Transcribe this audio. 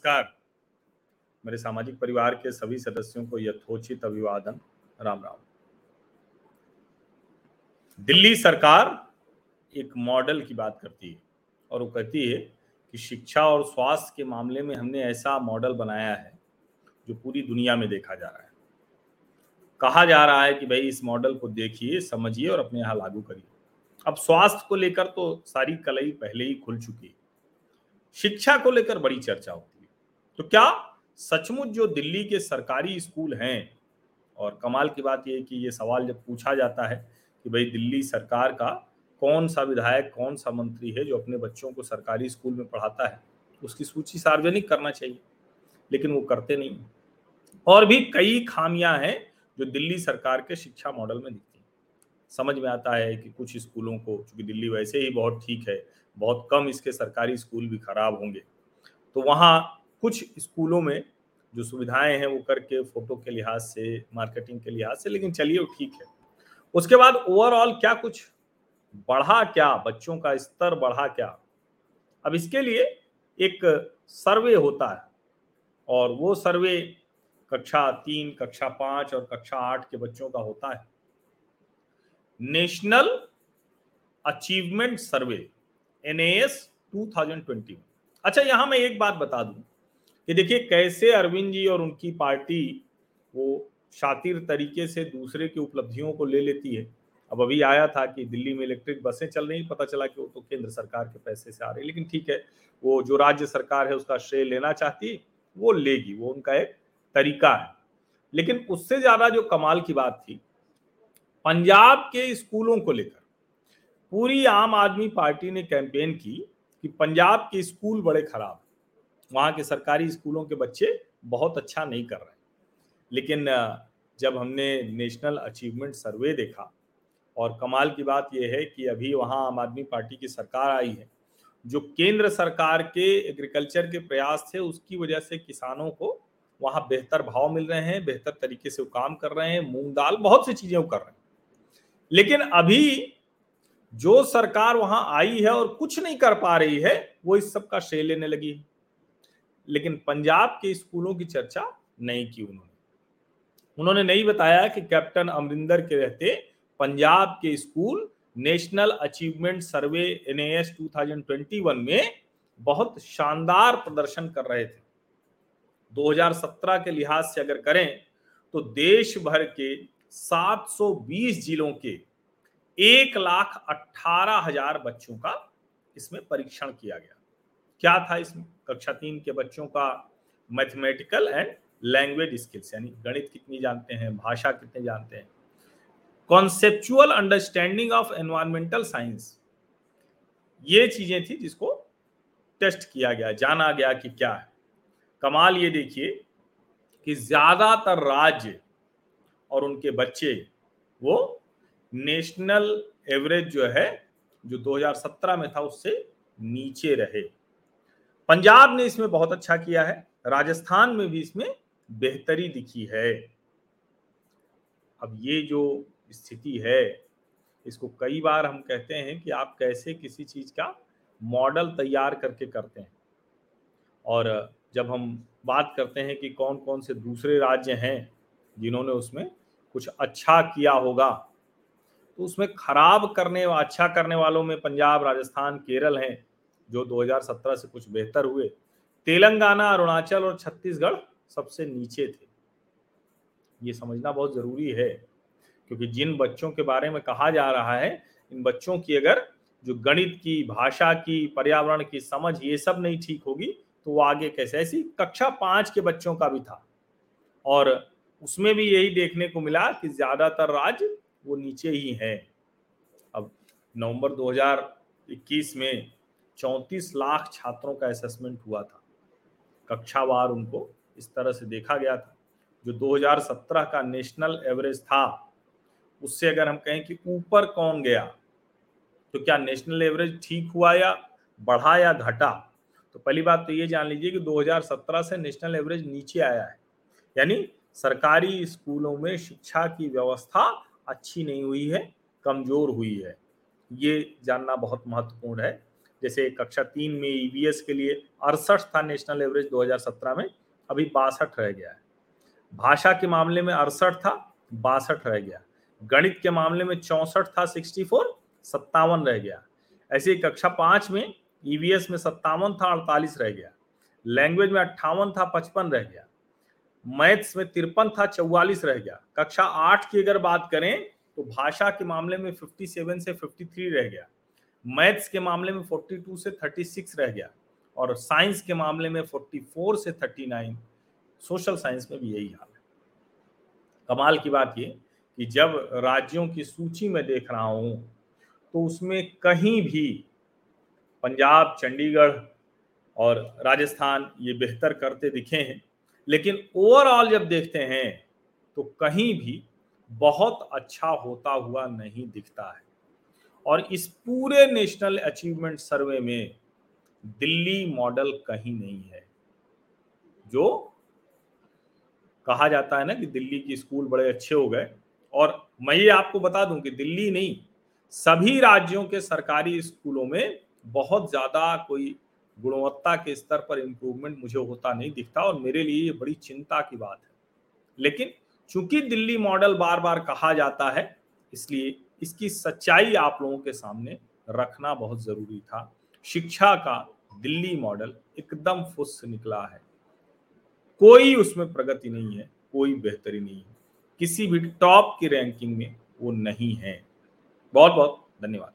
नमस्कार। मेरे सामाजिक परिवार के सभी सदस्यों को यथोचित अभिवादन। राम राम। दिल्ली सरकार एक मॉडल की बात करती है और वो कहती है कि शिक्षा और स्वास्थ्य के मामले में हमने ऐसा मॉडल बनाया है जो पूरी दुनिया में देखा जा रहा है। कहा जा रहा है कि भाई इस मॉडल को देखिए, समझिए और अपने यहाँ लागू करिए। अब स्वास्थ्य को लेकर तो सारी कलई पहले ही खुल चुकी है। शिक्षा को लेकर बड़ी चर्चा होती है। तो क्या सचमुच जो दिल्ली के सरकारी स्कूल हैं, और कमाल की बात यह कि ये सवाल जब पूछा जाता है कि भाई दिल्ली सरकार का कौन सा विधायक, कौन सा मंत्री है जो अपने बच्चों को सरकारी स्कूल में पढ़ाता है, उसकी सूची सार्वजनिक करना चाहिए, लेकिन वो करते नहीं और भी कई खामियाँ हैं जो दिल्ली सरकार के शिक्षा मॉडल में दिखती हैं। समझ में आता है कि कुछ स्कूलों को, चूँकि दिल्ली वैसे ही बहुत ठीक है, बहुत कम इसके सरकारी स्कूल भी खराब होंगे तो वहाँ कुछ स्कूलों में जो सुविधाएँ हैं वो करके, फ़ोटो के लिहाज से, मार्केटिंग के लिहाज से, लेकिन चलिए ठीक है। उसके बाद ओवरऑल क्या कुछ? बढ़ा क्या? बच्चों का स्तर बढ़ा क्या? अब इसके लिए एक सर्वे होता है और वो सर्वे कक्षा तीन, कक्षा पाँच और कक्षा आठ के बच्चों का होता है। नेशनल अचीवमेंट सर्वे एनएएस 2021 अच्छा यहाँ मैं एक बात बता दूँ। कि देखिए कैसे अरविंद जी और उनकी पार्टी वो शातिर तरीके से दूसरे की उपलब्धियों को ले लेती है। अब अभी आया था कि दिल्ली में इलेक्ट्रिक बसें चल रही पता चला कि वो तो केंद्र सरकार के पैसे से आ रही लेकिन ठीक है, वो जो राज्य सरकार है उसका श्रेय लेना चाहती वो लेगी, वो उनका एक तरीका है। लेकिन उससे ज़्यादा जो कमाल की बात थी, पंजाब के स्कूलों को लेकर, पूरी आम आदमी पार्टी ने कैंपेन की कि पंजाब के स्कूल बड़े खराब वहाँ के सरकारी स्कूलों के बच्चे बहुत अच्छा नहीं कर रहे लेकिन जब हमने नेशनल अचीवमेंट सर्वे देखा और कमाल की बात यह है कि अभी वहाँ आम आदमी पार्टी की सरकार आई है, जो केंद्र सरकार के एग्रीकल्चर के प्रयास थे, उसकी वजह से किसानों को वहाँ बेहतर भाव मिल रहे हैं, बेहतर तरीके से वो काम कर रहे हैं मूंग दाल बहुत सी चीज़ें वो कर रहे हैं। लेकिन अभी जो सरकार वहाँ आई है और कुछ नहीं कर पा रही है, वो इस सब का श्रेय लेने लगी है। लेकिन पंजाब के स्कूलों की चर्चा नहीं की उन्होंने। उन्होंने नहीं बताया कि कैप्टन अमरिंदर के रहते पंजाब के school national achievement survey NAS 2021 में बहुत शानदार प्रदर्शन कर रहे थे। 2017 के लिहाज से अगर करें तो देश भर के 720 जिलों के एक लाख अट्ठारह हज़ार बच्चों का इसमें परीक्षण किया गया। क्या था इसमें कक्षा तीन के बच्चों का मैथमेटिकल एंड लैंग्वेज स्किल्स यानी गणित कितनी जानते हैं, भाषा कितने जानते हैं? Conceptual understanding of environmental science ये चीज़ें थी जिसको टेस्ट किया गया, जाना गया कि क्या है। कमाल ये देखिए कि ज़्यादातर राज्य और उनके बच्चे वो नेशनल एवरेज जो है, जो 2017 में था, उससे नीचे रहे। पंजाब ने इसमें बहुत अच्छा किया है, राजस्थान में भी इसमें बेहतरी दिखी है। अब ये जो स्थिति है, इसको कई बार हम कहते हैं कि आप कैसे किसी चीज़ का मॉडल तैयार करके करते हैं। और जब हम बात करते हैं कि कौन कौन से दूसरे राज्य हैं, जिन्होंने उसमें कुछ अच्छा किया होगा तो उसमें खराब करने अच्छा करने वालों में पंजाब, राजस्थान, केरल हैं। जो 2017 से कुछ बेहतर हुए, तेलंगाना, अरुणाचल और छत्तीसगढ़ सबसे नीचे थे। ये समझना बहुत ज़रूरी है, क्योंकि जिन बच्चों के बारे में कहा जा रहा है, इन बच्चों की अगर जो गणित की, भाषा की, पर्यावरण की समझ, ये सब नहीं ठीक होगी तो वो आगे कैसे? ऐसी कक्षा पाँच के बच्चों का भी था। और उसमें भी यही देखने को मिला कि ज़्यादातर राज्य वो नीचे ही हैं। अब नवंबर 2021 में 34 लाख छात्रों का असेसमेंट हुआ था। कक्षावार उनको इस तरह से देखा गया था, जो 2017 का नेशनल एवरेज था। उससे अगर हम कहें कि ऊपर कौन गया तो क्या नेशनल एवरेज ठीक हुआ या बढ़ा या घटा? तो पहली बात तो ये जान लीजिए कि 2017 से नेशनल एवरेज नीचे आया है। यानी सरकारी स्कूलों में शिक्षा की व्यवस्था अच्छी नहीं हुई है, कमज़ोर हुई है। ये जानना बहुत महत्वपूर्ण है। जैसे कक्षा तीन में ईवीएस के लिए अड़सठ था नेशनल एवरेज 2017 में, अभी बासठ रह गया है। भाषा के मामले में अड़सठ था, बासठ रह गया। गणित के मामले में चौसठ था सिक्सटी फोर सत्तावन रह गया। ऐसे कक्षा पाँच में ईवीएस में सत्तावन था, अड़तालीस रह गया। लैंग्वेज में अट्ठावन था, पचपन रह गया। मैथ्स में तिरपन था, चौवालीस रह गया। कक्षा आठ की अगर बात करें तो भाषा के मामले में 57 से 53 रह गया। मैथ्स के मामले में 42 से 36 रह गया और साइंस के मामले में 44 से 39 सोशल साइंस में भी यही हाल है। कमाल की बात ये कि जब राज्यों की सूची में देख रहा हूँ तो उसमें कहीं भी पंजाब, चंडीगढ़ और राजस्थान ये बेहतर करते दिखे हैं, लेकिन ओवरऑल जब देखते हैं तो कहीं भी बहुत अच्छा होता हुआ नहीं दिखता है। और इस पूरे नेशनल अचीवमेंट सर्वे में दिल्ली मॉडल कहीं नहीं है। जो कहा जाता है ना कि दिल्ली की स्कूल बड़े अच्छे हो गए। और मैं ये आपको बता दूँ कि दिल्ली नहीं, सभी राज्यों के सरकारी स्कूलों में बहुत ज़्यादा कोई गुणवत्ता के स्तर पर इंप्रूवमेंट मुझे होता नहीं दिखता और मेरे लिए ये बड़ी चिंता की बात है। लेकिन चूँकि दिल्ली मॉडल बार बार कहा जाता है, इसलिए इसकी सच्चाई आप लोगों के सामने रखना बहुत ज़रूरी था। शिक्षा का दिल्ली मॉडल एकदम फुस निकला है। कोई उसमें प्रगति नहीं है, कोई बेहतरी नहीं है। किसी भी टॉप की रैंकिंग में वो नहीं है। बहुत बहुत धन्यवाद।